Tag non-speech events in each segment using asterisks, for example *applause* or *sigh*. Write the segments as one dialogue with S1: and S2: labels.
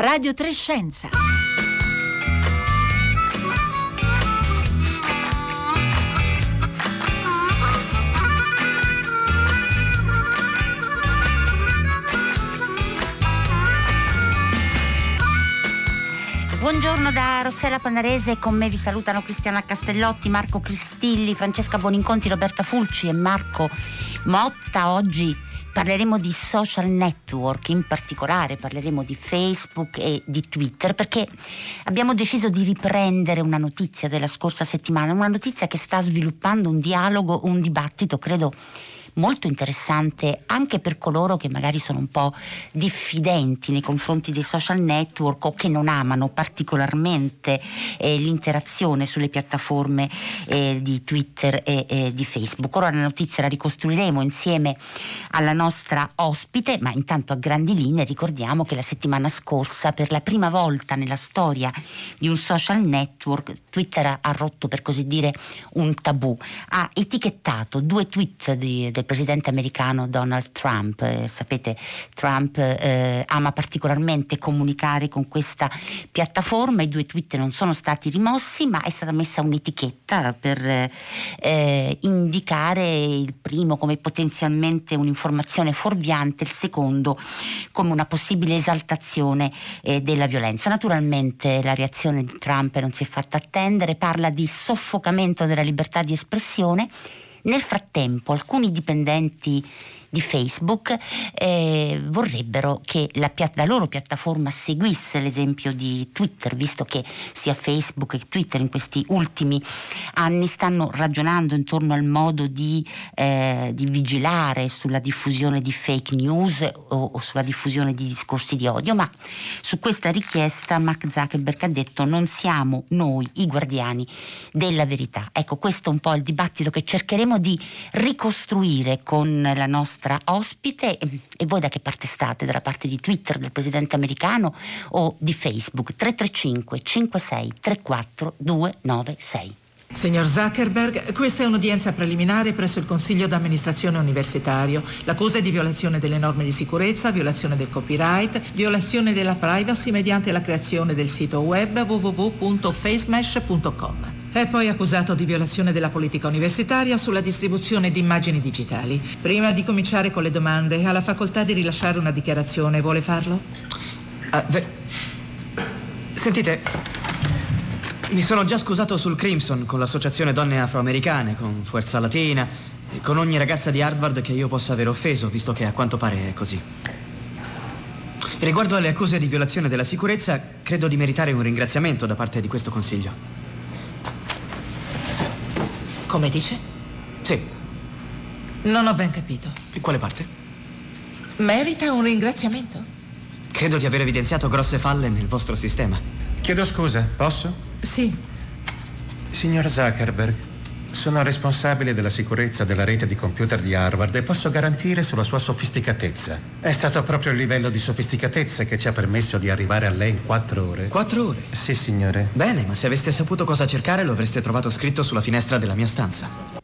S1: Radio Trescenza.
S2: Buongiorno da Rossella Panarese, con me vi salutano Cristiana Castellotti, Marco Cristilli, Francesca Boninconti, Roberta Fulci e Marco Motta. Oggi parleremo di social network, in particolare parleremo di Facebook e di Twitter perché abbiamo deciso di riprendere una notizia della scorsa settimana, una notizia che sta sviluppando un dialogo, un dibattito, credo molto interessante anche per coloro che magari sono un po' diffidenti nei confronti dei social network o che non amano particolarmente eh, l'interazione sulle piattaforme eh, di Twitter e eh, di Facebook. Ora la notizia la ricostruiremo insieme alla nostra ospite, ma intanto a grandi linee ricordiamo che la settimana scorsa per la prima volta nella storia di un social network Twitter ha rotto per così dire un tabù, ha etichettato due tweet di, del presidente americano Donald Trump. Eh, sapete, Trump eh, ama particolarmente comunicare con questa piattaforma, i due tweet non sono stati rimossi, ma è stata messa un'etichetta per eh, indicare il primo come potenzialmente un'informazione fuorviante, il secondo come una possibile esaltazione eh, della violenza. Naturalmente la reazione di Trump non si è fatta attendere, parla di soffocamento della libertà di espressione nel frattempo alcuni dipendenti di Facebook eh, vorrebbero che la, la, loro piattaforma seguisse l'esempio di Twitter, visto che sia Facebook che Twitter in questi ultimi anni stanno ragionando intorno al modo di, eh, di vigilare sulla diffusione di fake news o, o, sulla diffusione di discorsi di odio, ma su questa richiesta Mark Zuckerberg ha detto non siamo noi i guardiani della verità. Ecco, questo è un po' il dibattito che cercheremo di ricostruire con la nostra nostra ospite e voi da che parte state? Dalla parte di Twitter del presidente americano o di Facebook? 335 56 34 296.
S3: Signor Zuckerberg, questa è un'udienza preliminare presso il Consiglio d'amministrazione universitario. L'accusa è di violazione delle norme di sicurezza, violazione del copyright, violazione della privacy mediante la creazione del sito web www.facemesh.com. È poi accusato di violazione della politica universitaria sulla distribuzione di immagini digitali. Prima di cominciare con le domande, ha la facoltà di rilasciare una dichiarazione. Vuole farlo?
S4: Uh, ve... Sentite, mi sono già scusato sul Crimson con l'associazione Donne Afroamericane, con Forza Latina con ogni ragazza di Harvard che io possa aver offeso, visto che a quanto pare è così. Riguardo alle accuse di violazione della sicurezza, credo di meritare un ringraziamento da parte di questo Consiglio.
S3: Come dice?
S4: Sì.
S3: Non ho ben capito.
S4: E quale parte?
S3: Merita un ringraziamento?
S4: Credo di aver evidenziato grosse falle nel vostro sistema.
S5: Chiedo scusa, posso?
S3: Sì.
S5: Signor Zuckerberg, sono responsabile della sicurezza della rete di computer di Harvard e posso garantire sulla sua sofisticatezza. È stato proprio il livello di sofisticatezza che ci ha permesso di arrivare a lei in quattro ore.
S4: Quattro ore?
S5: Sì, signore.
S4: Bene, ma se aveste saputo cosa cercare lo avreste trovato scritto sulla finestra della mia stanza.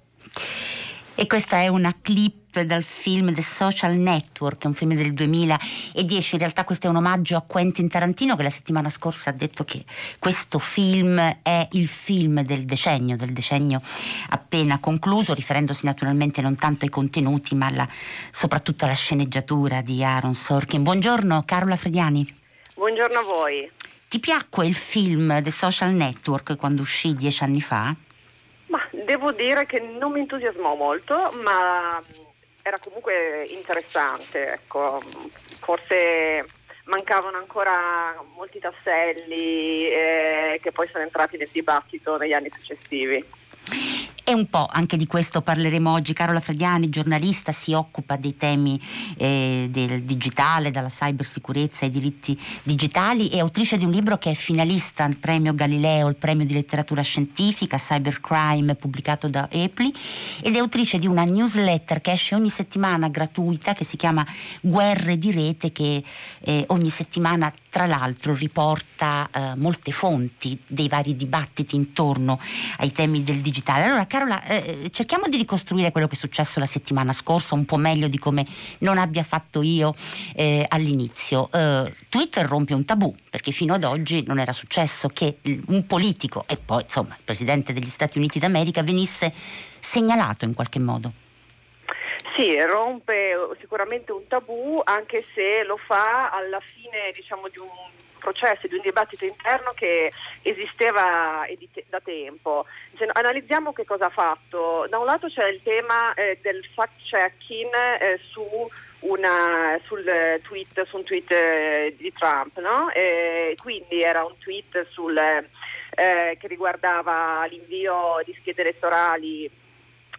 S2: E questa è una clip dal film The Social Network, un film del 2010. In realtà questo è un omaggio a Quentin Tarantino che la settimana scorsa ha detto che questo film è il film del decennio, del decennio appena concluso, riferendosi naturalmente non tanto ai contenuti ma alla, soprattutto alla sceneggiatura di Aaron Sorkin. Buongiorno Carola Frediani.
S6: Buongiorno a voi.
S2: Ti piacque il film The Social Network quando uscì dieci anni fa?
S6: Ma devo dire che non mi entusiasmò molto, ma era comunque interessante, ecco. Forse mancavano ancora molti tasselli eh, che poi sono entrati nel dibattito negli anni successivi.
S2: E un po' anche di questo parleremo oggi. Carola Frediani, giornalista, si occupa dei temi eh, del digitale, dalla cybersicurezza ai diritti digitali e autrice di un libro che è finalista al premio Galileo, il premio di letteratura scientifica, Cybercrime, pubblicato da Epli, ed è autrice di una newsletter che esce ogni settimana gratuita che si chiama Guerre di rete, che eh, ogni settimana tra l'altro riporta eh, molte fonti dei vari dibattiti intorno ai temi del digitale. Allora Carola, eh, cerchiamo di ricostruire quello che è successo la settimana scorsa un po' meglio di come non abbia fatto io eh, all'inizio. Eh, Twitter rompe un tabù perché fino ad oggi non era successo che un politico e poi insomma il Presidente degli Stati Uniti d'America venisse segnalato in qualche modo.
S6: Sì, rompe sicuramente un tabù, anche se lo fa alla fine diciamo, di un processo, di un dibattito interno che esisteva da tempo. Se analizziamo che cosa ha fatto, da un lato c'è il tema eh, del fact-checking eh, su una, sul tweet, su un tweet eh, di Trump, no? quindi era un tweet sul, eh, che riguardava l'invio di schede elettorali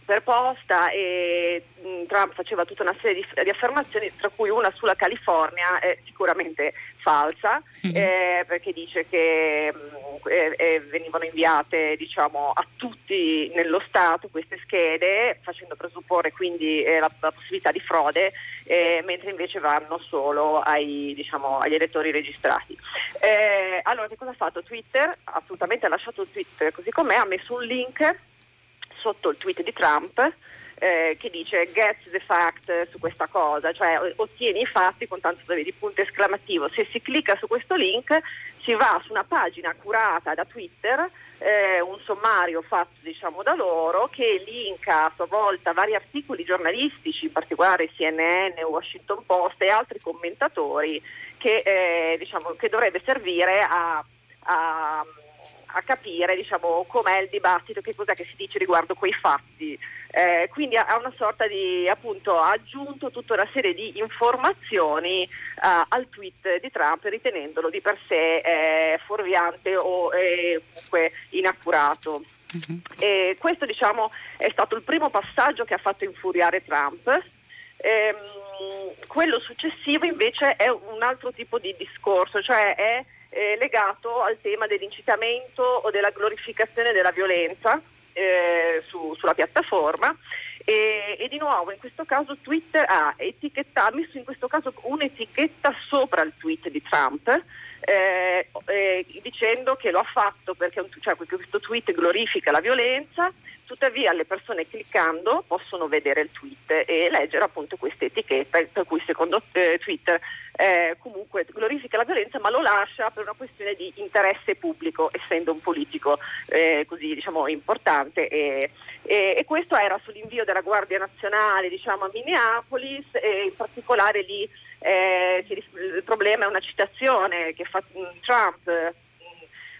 S6: per posta e mm, Trump faceva tutta una serie di, di, affermazioni, tra cui una sulla California è sicuramente falsa, mm-hmm. eh, perché dice che eh, eh, venivano inviate diciamo, a tutti nello Stato queste schede, facendo presupporre quindi eh, la, la, possibilità di frode, eh, mentre invece vanno solo ai, diciamo, agli elettori registrati. Eh, allora che cosa ha fatto Twitter? Assolutamente ha lasciato il tweet così com'è, ha messo un link sotto il tweet di Trump eh, che dice get the fact su questa cosa, cioè ottieni i fatti con tanto di punto esclamativo. Se si clicca su questo link si va su una pagina curata da Twitter, eh, un sommario fatto diciamo, da loro che linka a sua volta vari articoli giornalistici, in particolare CNN, Washington Post e altri commentatori che, eh, diciamo, che dovrebbe servire a, a a capire diciamo, com'è il dibattito, che cos'è che si dice riguardo quei fatti. Eh, quindi ha una sorta di appunto ha aggiunto tutta una serie di informazioni uh, al tweet di Trump ritenendolo di per sé eh, fuorviante o eh, comunque inaccurato. E questo diciamo è stato il primo passaggio che ha fatto infuriare Trump. Ehm, quello successivo invece è un altro tipo di discorso, cioè è eh, legato al tema dell'incitamento o della glorificazione della violenza eh, su, sulla piattaforma. E, e, di nuovo in questo caso Twitter ha, ha messo in questo caso un'etichetta sopra il tweet di Trump eh, eh, dicendo che lo ha fatto perché un, cioè, questo tweet glorifica la violenza, tuttavia le persone cliccando possono vedere il tweet e leggere appunto questa etichetta per cui secondo eh, Twitter eh, comunque glorifica la violenza ma lo lascia per una questione di interesse pubblico essendo un politico eh, così diciamo importante e, e, e, questo era sull'invio della Guardia Nazionale diciamo, a Minneapolis e in particolare lì eh, il problema è una citazione che fa mm, Trump, mm,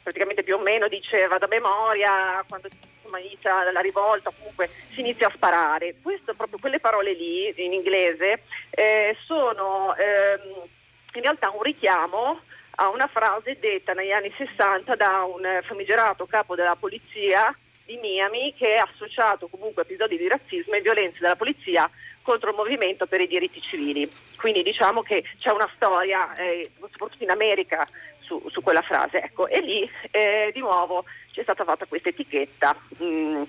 S6: praticamente più o meno diceva da memoria quando inizia la rivolta, comunque si inizia a sparare. Questo, proprio quelle parole lì in inglese eh, sono ehm, in realtà un richiamo a una frase detta negli anni 60 da un famigerato capo della polizia di Miami che è associato comunque a episodi di razzismo e violenza della polizia contro il movimento per i diritti civili. Quindi diciamo che c'è una storia, eh, soprattutto in America, su, su, quella frase. Ecco, e lì eh, di nuovo c'è stata fatta questa etichetta. Mm,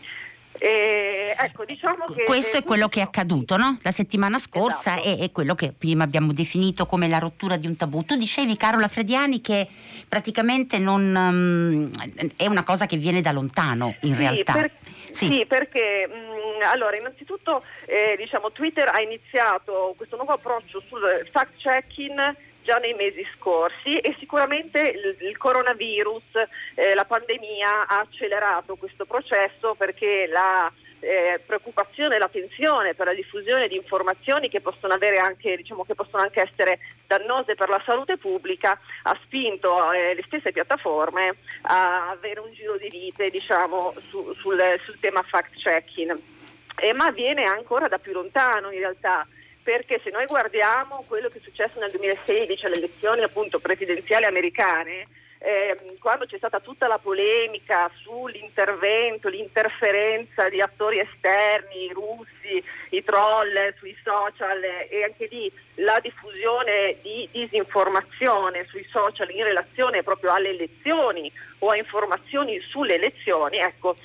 S6: e, ecco, diciamo che,
S2: Questo è quello che è accaduto no? la settimana scorsa esatto. e è quello che prima abbiamo definito come la rottura di un tabù. Tu dicevi, Carola Frediani, che praticamente non, um, è una cosa che viene da lontano in
S6: sì,
S2: realtà.
S6: Per, sì. sì. perché mh, mm, allora, innanzitutto eh, diciamo, Twitter ha iniziato questo nuovo approccio sul fact-checking già nei mesi scorsi e sicuramente il, il coronavirus, eh, la pandemia ha accelerato questo processo perché la eh, preoccupazione e la tensione per la diffusione di informazioni che possono, anche, diciamo, che possono anche, essere dannose per la salute pubblica ha spinto eh, le stesse piattaforme a avere un giro di vite diciamo, su, sul, sul, tema fact checking. Eh, ma avviene ancora da più lontano in realtà perché se noi guardiamo quello che è successo nel 2016 alle elezioni appunto presidenziali americane, eh, quando c'è stata tutta la polemica sull'intervento, l'interferenza di attori esterni, i russi, i troll sui social e anche lì la diffusione di disinformazione sui social in relazione proprio alle elezioni o a informazioni sulle elezioni, ecco,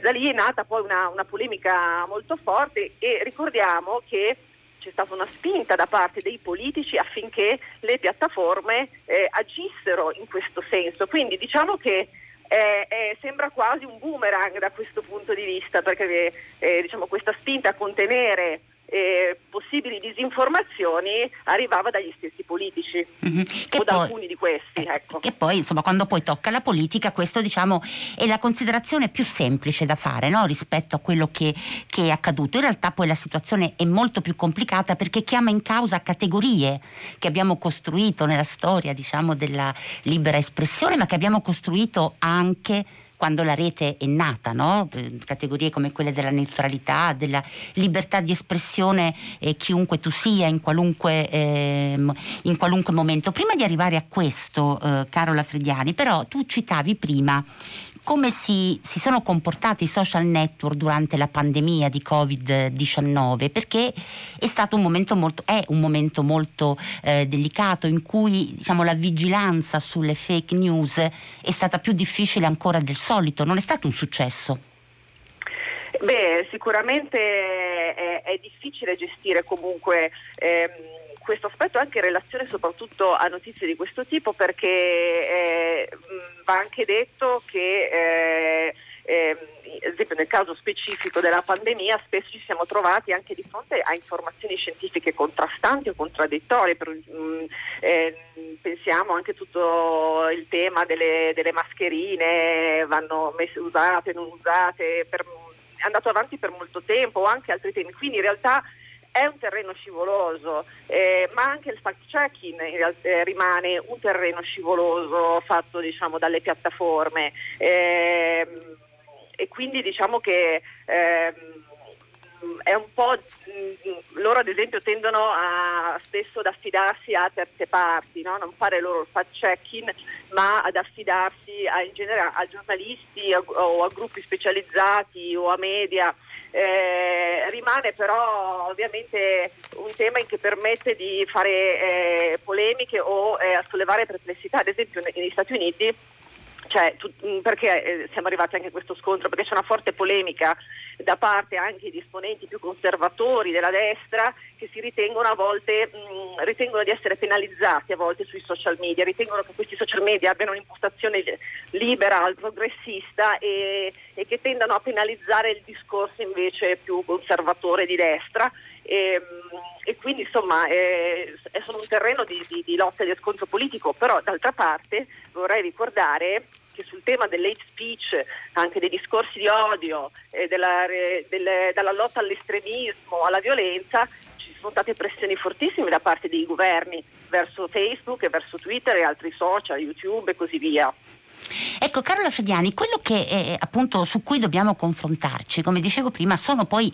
S6: da lì è nata poi una, una polemica molto forte e ricordiamo che c'è stata una spinta da parte dei politici affinché le piattaforme eh, agissero in questo senso. Quindi diciamo che eh, eh, sembra quasi un boomerang da questo punto di vista, perché eh, diciamo, questa spinta a contenere eh, possibili disinformazioni arrivava dagli stessi politici mm-hmm. o da poi, alcuni di questi.
S2: Eh,
S6: ecco.
S2: Che poi, insomma, quando poi tocca la politica, questo diciamo è la considerazione più semplice da fare no? rispetto a quello che, che, è accaduto. In realtà poi la situazione è molto più complicata perché chiama in causa categorie che abbiamo costruito nella storia diciamo, della libera espressione, ma che abbiamo costruito anche quando la rete è nata, no? Categorie come quelle della neutralità, della libertà di espressione eh, chiunque tu sia in qualunque, eh, in qualunque, momento. Prima di arrivare a questo, eh, Carola Frediani, però tu citavi prima come si, si, sono comportati i social network durante la pandemia di Covid-19, perché è stato un momento molto, un momento molto eh, delicato in cui diciamo, la vigilanza sulle fake news è stata più difficile ancora del solito, non è stato un successo.
S6: Beh, sicuramente è, è difficile gestire comunque. Ehm, questo aspetto anche in relazione soprattutto a notizie di questo tipo perché eh, va anche detto che eh, eh, ad esempio nel caso specifico della pandemia spesso ci siamo trovati anche di fronte a informazioni scientifiche contrastanti o contraddittorie. Per, mh, eh, pensiamo anche a tutto il tema delle, delle mascherine, vanno messe usate, non usate, per, è andato avanti per molto tempo o anche altri temi. Quindi in realtà è un terreno scivoloso, eh, ma anche il fact checking eh, rimane un terreno scivoloso fatto diciamo, dalle piattaforme eh, e quindi diciamo che ehm, è un po' mm, loro ad esempio tendono a, spesso ad affidarsi a terze parti, no? non fare loro il fact checking, ma ad affidarsi a, in generale a giornalisti a, o a gruppi specializzati o a media eh, rimane però ovviamente un tema che permette di fare eh, polemiche o eh, sollevare perplessità, ad esempio negli Stati Uniti cioè, tu, mm, perché eh, siamo arrivati anche a questo scontro? Perché c'è una forte polemica da parte anche di esponenti più conservatori della destra che si ritengono a volte mh, mm, ritengono di essere penalizzati a volte sui social media, ritengono che questi social media abbiano un'impostazione liberal, progressista e, e che tendano a penalizzare il discorso invece più conservatore di destra. E, mm, e quindi insomma è, è solo un terreno di, di, di lotta e di scontro politico, però d'altra parte vorrei ricordare che sul tema dell'hate speech, anche dei discorsi di odio, eh, della, delle, dalla lotta all'estremismo, alla violenza, ci sono state pressioni fortissime da parte dei governi verso Facebook e verso Twitter e altri social, YouTube e così via.
S2: Ecco, Carola Frediani, quello che eh, appunto su cui dobbiamo confrontarci, come dicevo prima, sono poi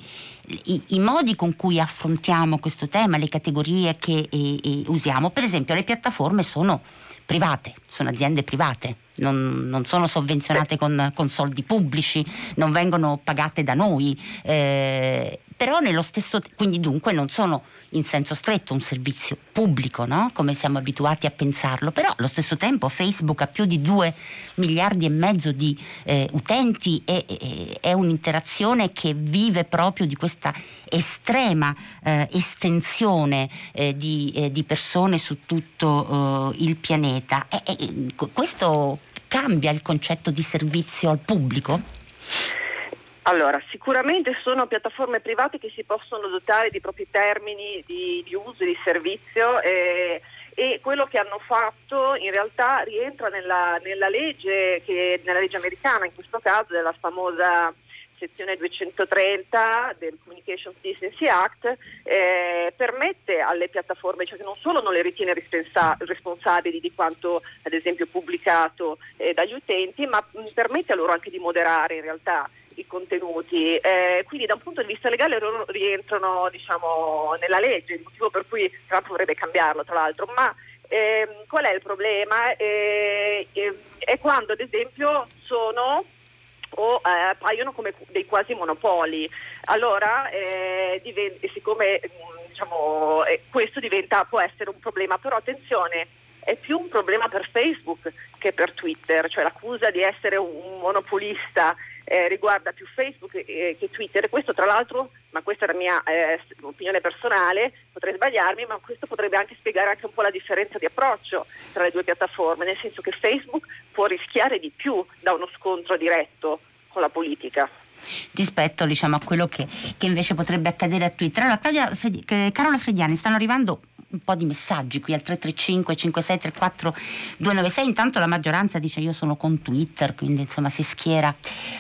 S2: i, i modi con cui affrontiamo questo tema, le categorie che eh, eh, usiamo. Per esempio, le piattaforme sono private, sono aziende private, non, non sono sovvenzionate con, con, soldi pubblici, non vengono pagate da noi, eh, però nello stesso quindi dunque non sono in senso stretto un servizio pubblico, no? come siamo abituati a pensarlo, però allo stesso tempo Facebook ha più di 2 miliardi e mezzo di eh, utenti e, e, è un'interazione che vive proprio di questa estrema eh, estensione eh, di, eh, di, persone su tutto eh, il pianeta. E, questo cambia il concetto di servizio al pubblico?
S6: Allora, sicuramente sono piattaforme private che si possono dotare di propri termini di, di uso e di servizio eh, e quello che hanno fatto in realtà rientra nella, nella, legge, che, nella legge americana, in questo caso della famosa sezione 230 del Communications Decency Act eh, permette alle piattaforme, cioè che non solo non le ritiene responsa- responsabili di quanto ad esempio pubblicato eh, dagli utenti, ma mh, permette a loro anche di moderare in realtà i contenuti. Eh, quindi da un punto di vista legale loro rientrano diciamo, nella legge, il motivo per cui Trump vorrebbe cambiarlo tra l'altro, ma ehm, qual è il problema? Eh, eh, è quando ad esempio sono o eh, appaiono come dei quasi monopoli. Allora, eh, diventa, siccome mm, diciamo, eh, questo diventa, può essere un problema, però attenzione, è più un problema per Facebook che per Twitter, cioè l'accusa di essere un monopolista eh, riguarda più Facebook che, che Twitter. Questo tra l'altro ma questa è la mia eh, opinione personale, potrei sbagliarmi, ma questo potrebbe anche spiegare anche un po' la differenza di approccio tra le due piattaforme, nel senso che Facebook può rischiare di più da uno scontro diretto con la politica
S2: rispetto diciamo, a quello che, che, invece potrebbe accadere a Twitter. Allora, Claudia Fredi- Carola Frediani, stanno arrivando un po' di messaggi qui al 335 5634 296 intanto la maggioranza dice io sono con Twitter quindi insomma si schiera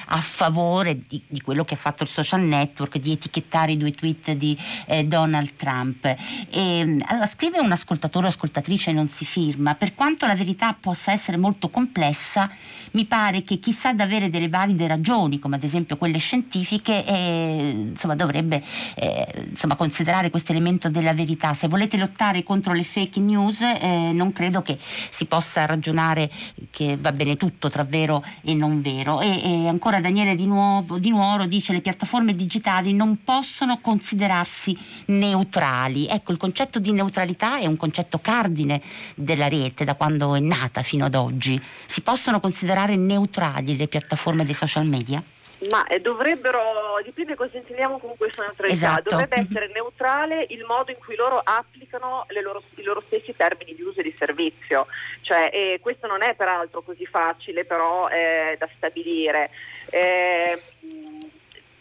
S2: a favore di, di quello che ha fatto il social network di etichettare i due tweet di eh, Donald Trump. E, allora scrive un ascoltatore o ascoltatrice non si firma. Per quanto la verità possa essere molto complessa mi pare che chi sa ad avere delle valide ragioni come ad esempio quelle scientifiche eh, insomma dovrebbe eh, insomma, considerare questo elemento della verità. Se volete lottare lottare contro le fake news eh, non credo che si possa ragionare che va bene tutto tra vero e non vero. E, e ancora Daniele di, nuovo, di Nuoro dice che le piattaforme digitali non possono considerarsi neutrali. Ecco, il concetto di neutralità è un concetto cardine della rete da quando è nata fino ad oggi. Si possono considerare neutrali le piattaforme dei social media?
S6: Ma eh, dovrebbero, dipende cosa intendiamo con questa neutralità,
S2: esatto.
S6: dovrebbe essere neutrale il modo in cui loro applicano loro, i loro stessi termini di uso e di servizio, cioè, e questo non è peraltro così facile però eh, da stabilire. Eh,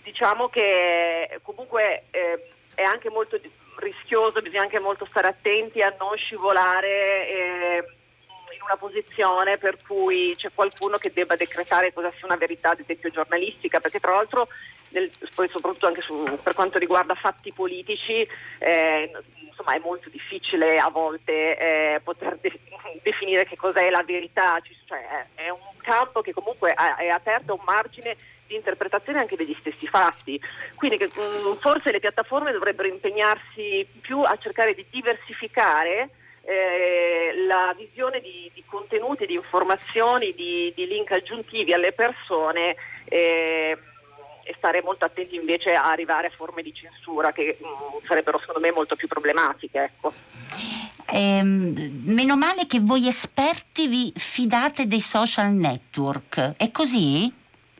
S6: diciamo che comunque eh, è anche molto rischioso, bisogna anche molto stare attenti a non scivolare eh, in una posizione per cui c'è qualcuno che debba decretare cosa sia una verità, ad esempio giornalistica, perché tra l'altro nel, soprattutto anche su, per quanto riguarda fatti politici eh, insomma è molto difficile a volte eh, poter de- *laughs* definire che cos'è la verità, cioè, è un campo che comunque è aperto a un margine di interpretazione anche degli stessi fatti. Quindi che, mm, forse le piattaforme dovrebbero impegnarsi più a cercare di diversificare eh, la visione di, di, contenuti, di informazioni, di, di, link aggiuntivi alle persone eh, e stare molto attenti invece a arrivare a forme di censura che mh, mm, sarebbero secondo me molto più problematiche. Ecco.
S2: Eh, meno male che voi esperti vi fidate dei social network, è così?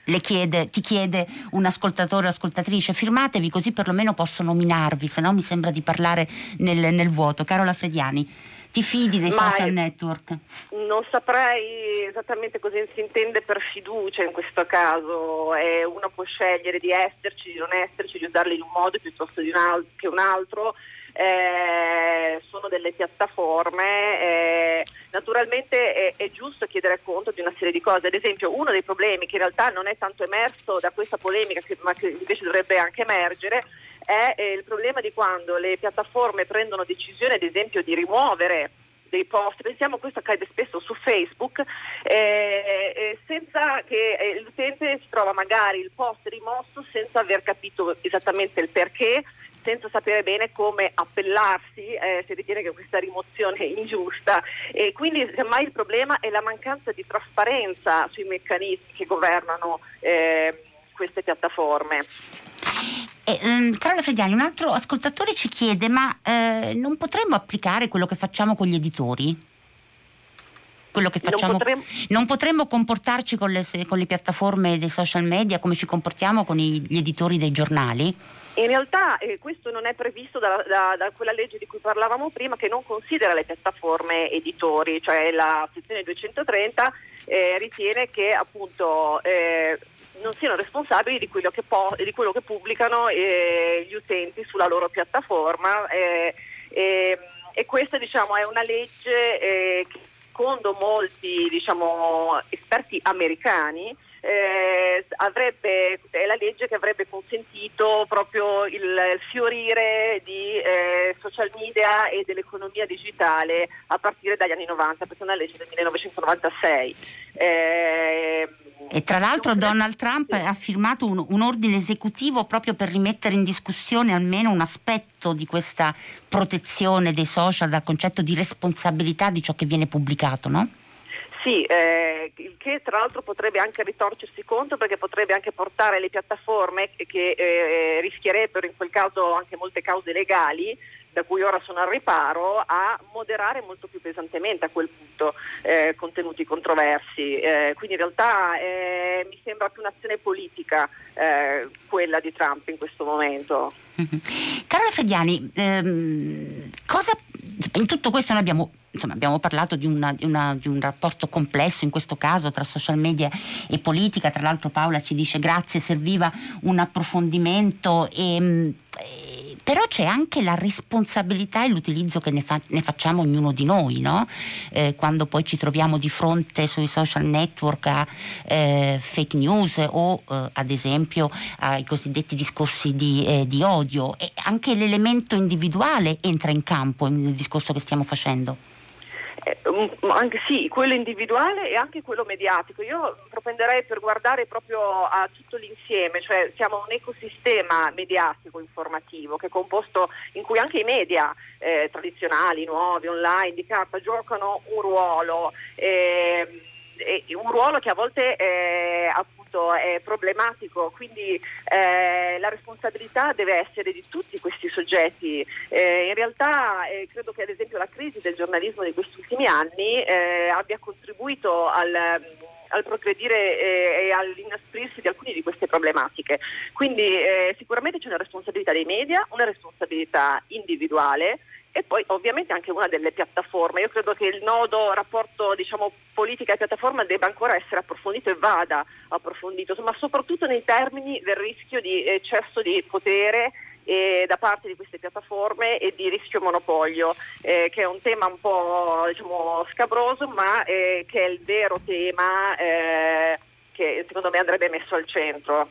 S2: Chiede, ti chiede un ascoltatore o ascoltatrice, firmatevi così perlomeno posso nominarvi, se no mi sembra di parlare nel, nel vuoto. Carola Frediani. Ti fidi dei Ma social network?
S6: Non saprei esattamente cosa si intende per fiducia in questo caso. Eh, uno può scegliere di esserci, di non esserci, di usarli in un modo piuttosto un che un altro. Eh, sono delle piattaforme. Eh, naturalmente è, è, giusto chiedere conto di una serie di cose. Ad esempio, uno dei problemi che in realtà non è tanto emerso da questa polemica, ma che invece dovrebbe anche emergere, è eh, il problema di quando le piattaforme prendono decisione, ad esempio, di rimuovere dei post, pensiamo questo accade spesso su Facebook, eh, eh, senza che eh, l'utente si trova magari il post rimosso senza aver capito esattamente il perché, senza sapere bene come appellarsi eh, se ritiene che questa rimozione è ingiusta e quindi semmai il problema è la mancanza di trasparenza sui meccanismi che governano eh, queste piattaforme.
S2: Eh, ehm, Carola Frediani, un altro ascoltatore ci chiede, ma eh, non potremmo applicare quello che facciamo con gli editori? Quello che facciamo, non, potremmo... non potremmo comportarci con le, con le, piattaforme dei social media come ci comportiamo con i, gli editori dei giornali?
S6: In realtà eh, questo non è previsto da, da, da, quella legge di cui parlavamo prima che non considera le piattaforme editori, cioè la sezione 230 eh, ritiene che appunto eh, non siano responsabili di quello che, po- di quello che pubblicano eh, gli utenti sulla loro piattaforma eh, e questa diciamo, è una legge eh, che secondo molti diciamo, esperti americani eh, avrebbe, è la legge che avrebbe consentito proprio il, fiorire di eh, social media e dell'economia digitale a partire dagli anni 90, perché è una legge del 1996.
S2: Eh, e tra l'altro Donald Trump ha firmato un, un, ordine esecutivo proprio per rimettere in discussione almeno un aspetto di questa protezione dei social dal concetto di responsabilità di ciò che viene pubblicato, no?
S6: Sì, eh, che tra l'altro potrebbe anche ritorcersi contro perché potrebbe anche portare le piattaforme che, eh, rischierebbero in quel caso anche molte cause legali da cui ora sono al riparo, a moderare molto più pesantemente a quel punto eh, contenuti controversi. Eh, quindi in realtà eh, mi sembra più un'azione politica eh, quella di Trump in questo momento. *laughs*
S2: Carola Frediani, ehm, cosa, in tutto questo noi abbiamo Insomma, abbiamo parlato di, una, di, una, di, un rapporto complesso in questo caso tra social media e politica. Tra l'altro, Paola ci dice grazie, serviva un approfondimento. E, e però c'è anche la responsabilità e l'utilizzo che ne, fa, ne facciamo ognuno di noi, no? eh, quando poi ci troviamo di fronte sui social network a eh, fake news o eh, ad esempio ai cosiddetti discorsi di, eh, di odio. E anche l'elemento individuale entra in campo nel discorso che stiamo facendo.
S6: Eh, anche sì, quello individuale e anche quello mediatico. Io propenderei per guardare proprio a tutto l'insieme, cioè siamo un ecosistema mediatico informativo che è composto in cui anche i media eh, tradizionali, nuovi, online, di carta giocano un ruolo. Eh, un ruolo che a volte è appunto è problematico, quindi eh, la responsabilità deve essere di tutti questi soggetti. Eh, in realtà eh, credo che ad esempio la crisi del giornalismo di questi ultimi anni eh, abbia contribuito al al progredire eh, e all'inasprirsi di alcune di queste problematiche. Quindi eh, sicuramente c'è una responsabilità dei media, una responsabilità individuale e poi ovviamente anche una delle piattaforme. Io credo che il nodo rapporto diciamo, politica e piattaforma debba ancora essere approfondito e vada approfondito, ma soprattutto nei termini del rischio di eccesso di potere eh, da parte di queste piattaforme e di rischio monopolio, eh, che è un tema un po' diciamo, scabroso, ma eh, che è il vero tema eh, che secondo me andrebbe messo al centro.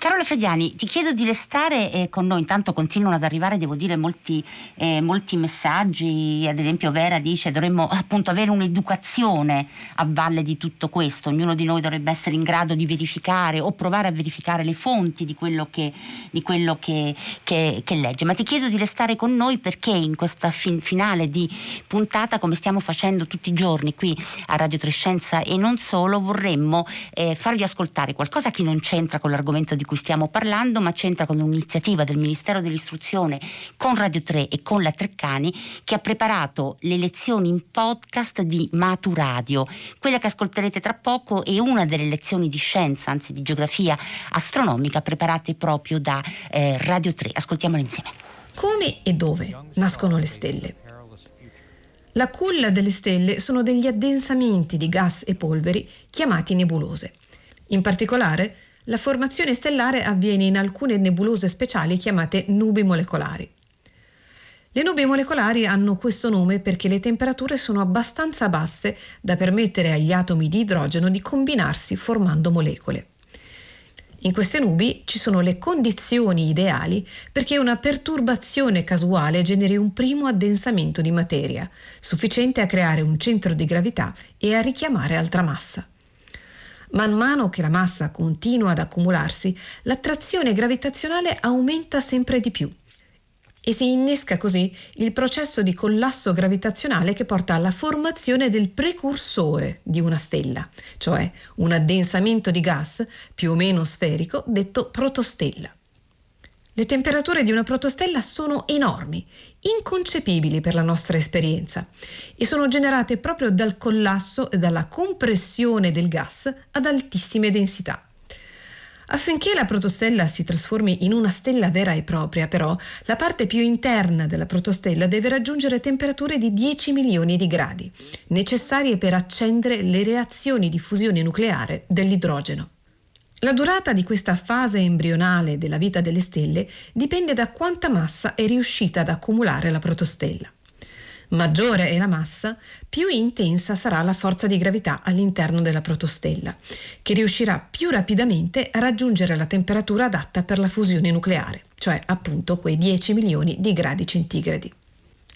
S2: Carola Frediani, ti chiedo di restare eh, con noi, intanto continuano ad arrivare, devo dire, molti, eh, molti, messaggi, ad esempio Vera dice dovremmo appunto avere un'educazione a valle di tutto questo, ognuno di noi dovrebbe essere in grado di verificare o provare a verificare le fonti di quello che, di quello che, che, che legge, ma ti chiedo di restare con noi perché in questa fin- finale di puntata, come stiamo facendo tutti i giorni qui a Radio Trescenza e non solo, vorremmo eh, farvi ascoltare qualcosa che non c'entra con l'argomento di cui stiamo parlando, ma c'entra con un'iniziativa del Ministero dell'Istruzione con Radio 3 e con la Treccani che ha preparato le lezioni in podcast di Matu Radio. Quella che ascolterete tra poco è una delle lezioni di scienza, anzi di geografia astronomica preparate proprio da eh, Radio 3. Ascoltiamole insieme.
S1: Come e dove nascono le stelle? La culla delle stelle sono degli addensamenti di gas e polveri chiamati nebulose. In particolare, la formazione stellare avviene in alcune nebulose speciali chiamate nubi molecolari. Le nubi molecolari hanno questo nome perché le temperature sono abbastanza basse da permettere agli atomi di idrogeno di combinarsi formando molecole. In queste nubi ci sono le condizioni ideali perché una perturbazione casuale generi un primo addensamento di materia, sufficiente a creare un centro di gravità e a richiamare altra massa. Man mano che la massa continua ad accumularsi, l'attrazione gravitazionale aumenta sempre di più e si innesca così il processo di collasso gravitazionale che porta alla formazione del precursore di una stella, cioè un addensamento di gas più o meno sferico detto protostella. Le temperature di una protostella sono enormi, inconcepibili per la nostra esperienza e sono generate proprio dal collasso e dalla compressione del gas ad altissime densità. Affinché la protostella si trasformi in una stella vera e propria, però, la parte più interna della protostella deve raggiungere temperature di 10 milioni di gradi, necessarie per accendere le reazioni di fusione nucleare dell'idrogeno. La durata di questa fase embrionale della vita delle stelle dipende da quanta massa è riuscita ad accumulare la protostella. Maggiore è la massa, più intensa sarà la forza di gravità all'interno della protostella, che riuscirà più rapidamente a raggiungere la temperatura adatta per la fusione nucleare, cioè appunto quei 10 milioni di gradi centigradi.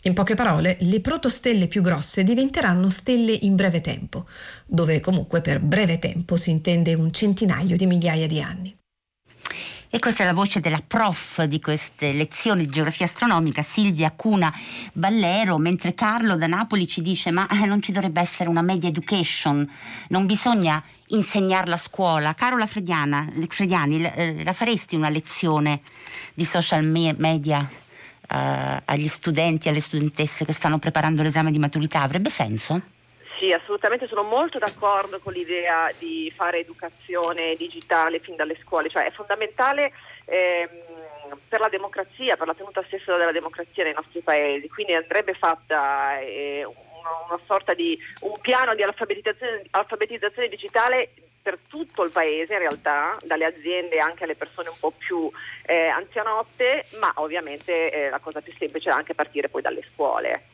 S1: In poche parole, le protostelle più grosse diventeranno stelle in breve tempo, dove comunque per breve tempo si intende un centinaio di migliaia di anni.
S2: E questa è la voce della prof di queste lezioni di geografia astronomica, Silvia Cuna Ballero, mentre Carlo da Napoli ci dice ma eh, non ci dovrebbe essere una media education, non bisogna insegnarla a scuola. Carola Frediana, Frediani, eh, la faresti una lezione di social media agli studenti, alle studentesse che stanno preparando l'esame di maturità? Avrebbe senso?
S6: Sì, assolutamente sono molto d'accordo con l'idea di fare educazione digitale fin dalle scuole, cioè è fondamentale ehm, per la democrazia, per la tenuta stessa della democrazia nei nostri paesi, quindi andrebbe fatta eh, una, una, sorta di un piano di alfabetizzazione, alfabetizzazione digitale per tutto il paese in realtà, dalle aziende anche alle persone un po' più eh, anzianotte, ma ovviamente eh, la cosa più semplice è anche partire poi dalle scuole.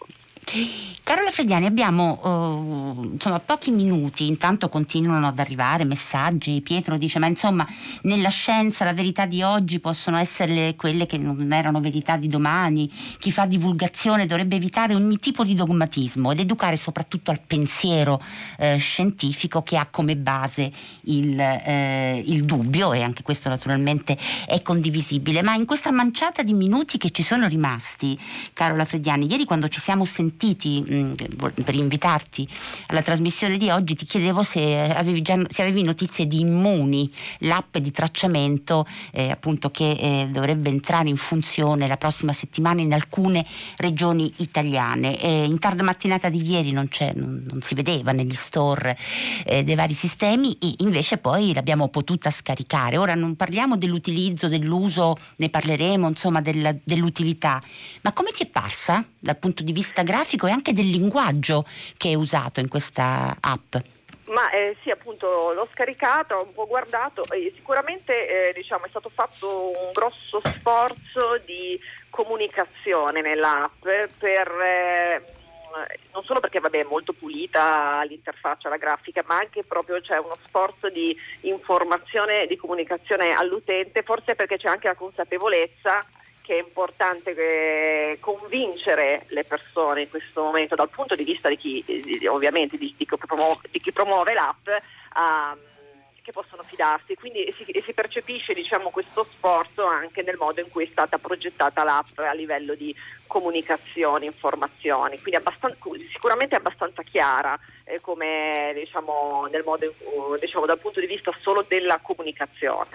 S2: Carola Frediani, abbiamo uh, insomma, pochi minuti, intanto continuano ad arrivare messaggi, Pietro dice ma insomma nella scienza la verità di oggi possono essere quelle che non erano verità di domani, chi fa divulgazione dovrebbe evitare ogni tipo di dogmatismo ed educare soprattutto al pensiero eh, scientifico che ha come base il, eh, il dubbio e anche questo naturalmente è condivisibile, ma in questa manciata di minuti che ci sono rimasti, Carola Frediani, ieri quando ci siamo sentiti sentiti mm, per invitarti alla trasmissione di oggi, ti chiedevo se avevi, già, se avevi notizie di Immuni, l'app di tracciamento eh, appunto che eh, dovrebbe entrare in funzione la prossima settimana in alcune regioni italiane. Eh, in tarda mattinata di ieri non, non, non si vedeva negli store eh, dei vari sistemi invece poi l'abbiamo potuta scaricare. Ora non parliamo dell'utilizzo, dell'uso, ne parleremo, insomma della, dell'utilità, ma come ti è parsa dal punto di vista grafico? Grafico e anche del linguaggio che è usato in questa app.
S6: Ma eh, sì, appunto l'ho scaricato, ho un po' guardato e sicuramente eh, diciamo, è stato fatto un grosso sforzo di comunicazione nell'app per, eh, non solo perché vabbè, è molto pulita l'interfaccia, la grafica, ma anche proprio c'è uno sforzo di informazione, di comunicazione all'utente, forse perché c'è anche la consapevolezza che è importante eh, convincere le persone in questo momento dal punto di vista di chi ovviamente di, di, di, chi promuove, l'app a, che possono fidarsi quindi si, si percepisce diciamo, questo sforzo anche nel modo in cui è stata progettata l'app a livello di comunicazione, informazioni, quindi abbastanza, sicuramente abbastanza chiara eh, come diciamo, modo, diciamo, dal punto di vista solo della comunicazione.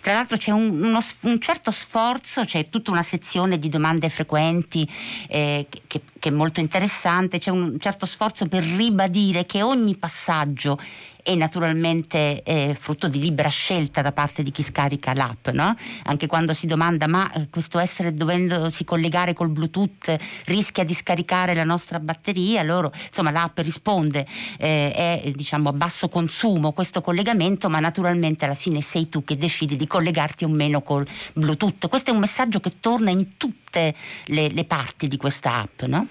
S2: Tra l'altro c'è un, uno, un certo sforzo, c'è tutta una sezione di domande frequenti eh, che, che è molto interessante, c'è un certo sforzo per ribadire che ogni passaggio è naturalmente eh, frutto di libera scelta da parte di chi scarica l'app, no? anche quando si domanda ma eh, questo essere dovendosi collegare col Bluetooth rischia di scaricare la nostra batteria, loro, insomma l'app risponde eh, è diciamo a basso consumo questo collegamento, ma naturalmente alla fine sei tu che decidi di collegarti o meno col Bluetooth. Questo è un messaggio che torna in tutte le, le parti di questa app, no?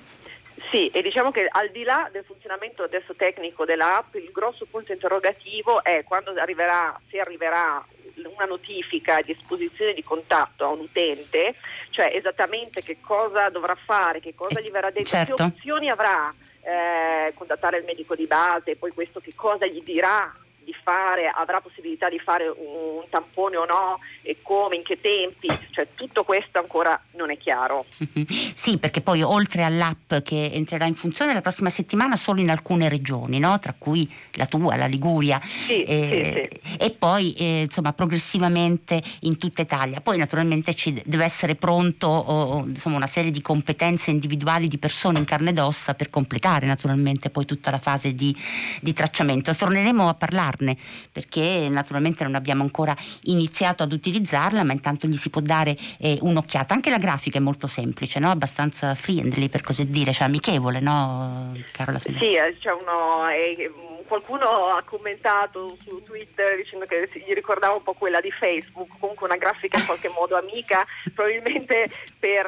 S6: Sì, e diciamo che al di là del funzionamento adesso tecnico dell'app, il grosso punto interrogativo è quando arriverà, se arriverà una notifica di esposizione di contatto a un utente, cioè esattamente che cosa dovrà fare, che cosa gli verrà detto, certo. che opzioni avrà, eh, contattare il medico di base, poi questo che cosa gli dirà di fare, avrà possibilità di fare un tampone o no e come, in che tempi, cioè tutto questo ancora non è chiaro. *laughs*
S2: Sì, perché poi oltre all'app che entrerà in funzione la prossima settimana solo in alcune regioni, no? tra cui la tua, la Liguria,
S6: sì, eh, sì,
S2: sì. e poi eh, insomma progressivamente in tutta Italia. Poi naturalmente ci deve essere pronto oh, insomma, una serie di competenze individuali di persone in carne ed ossa per completare naturalmente poi tutta la fase di, di tracciamento. Torneremo a parlarne parlarne perché naturalmente non abbiamo ancora iniziato ad utilizzarla ma intanto gli si può dare eh, un'occhiata anche la grafica è molto semplice no? abbastanza friendly per così dire cioè amichevole no Carola?
S6: Sì, eh, c'è uno eh, qualcuno ha commentato su Twitter dicendo che gli ricordava un po' quella di Facebook, comunque una grafica in qualche modo amica, *laughs* probabilmente per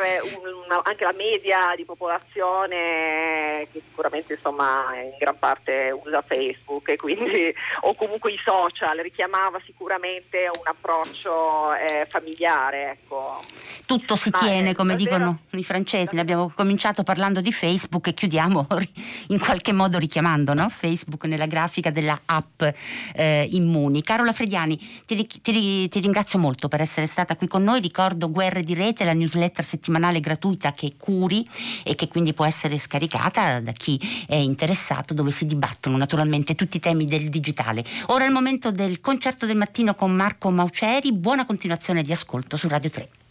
S6: una, anche la media di popolazione che sicuramente insomma in gran parte usa Facebook e quindi, o comunque i social, richiamava sicuramente un approccio eh, familiare. Ecco.
S2: Tutto si Ma tiene, è, come dicono i francesi, ne abbiamo cominciato parlando di Facebook e chiudiamo *laughs* in qualche modo richiamando no? Facebook nella grafica della app eh, Immuni. Carola Frediani, ti, ti, ti, ringrazio molto per essere stata qui con noi. Ricordo Guerre di Rete, la newsletter settimanale gratuita che curi e che quindi può essere scaricata da chi è interessato, dove si dibattono naturalmente tutti i temi del digitale. Ora è il momento del concerto del mattino con Marco Mauceri. Buona continuazione di ascolto su Radio 3.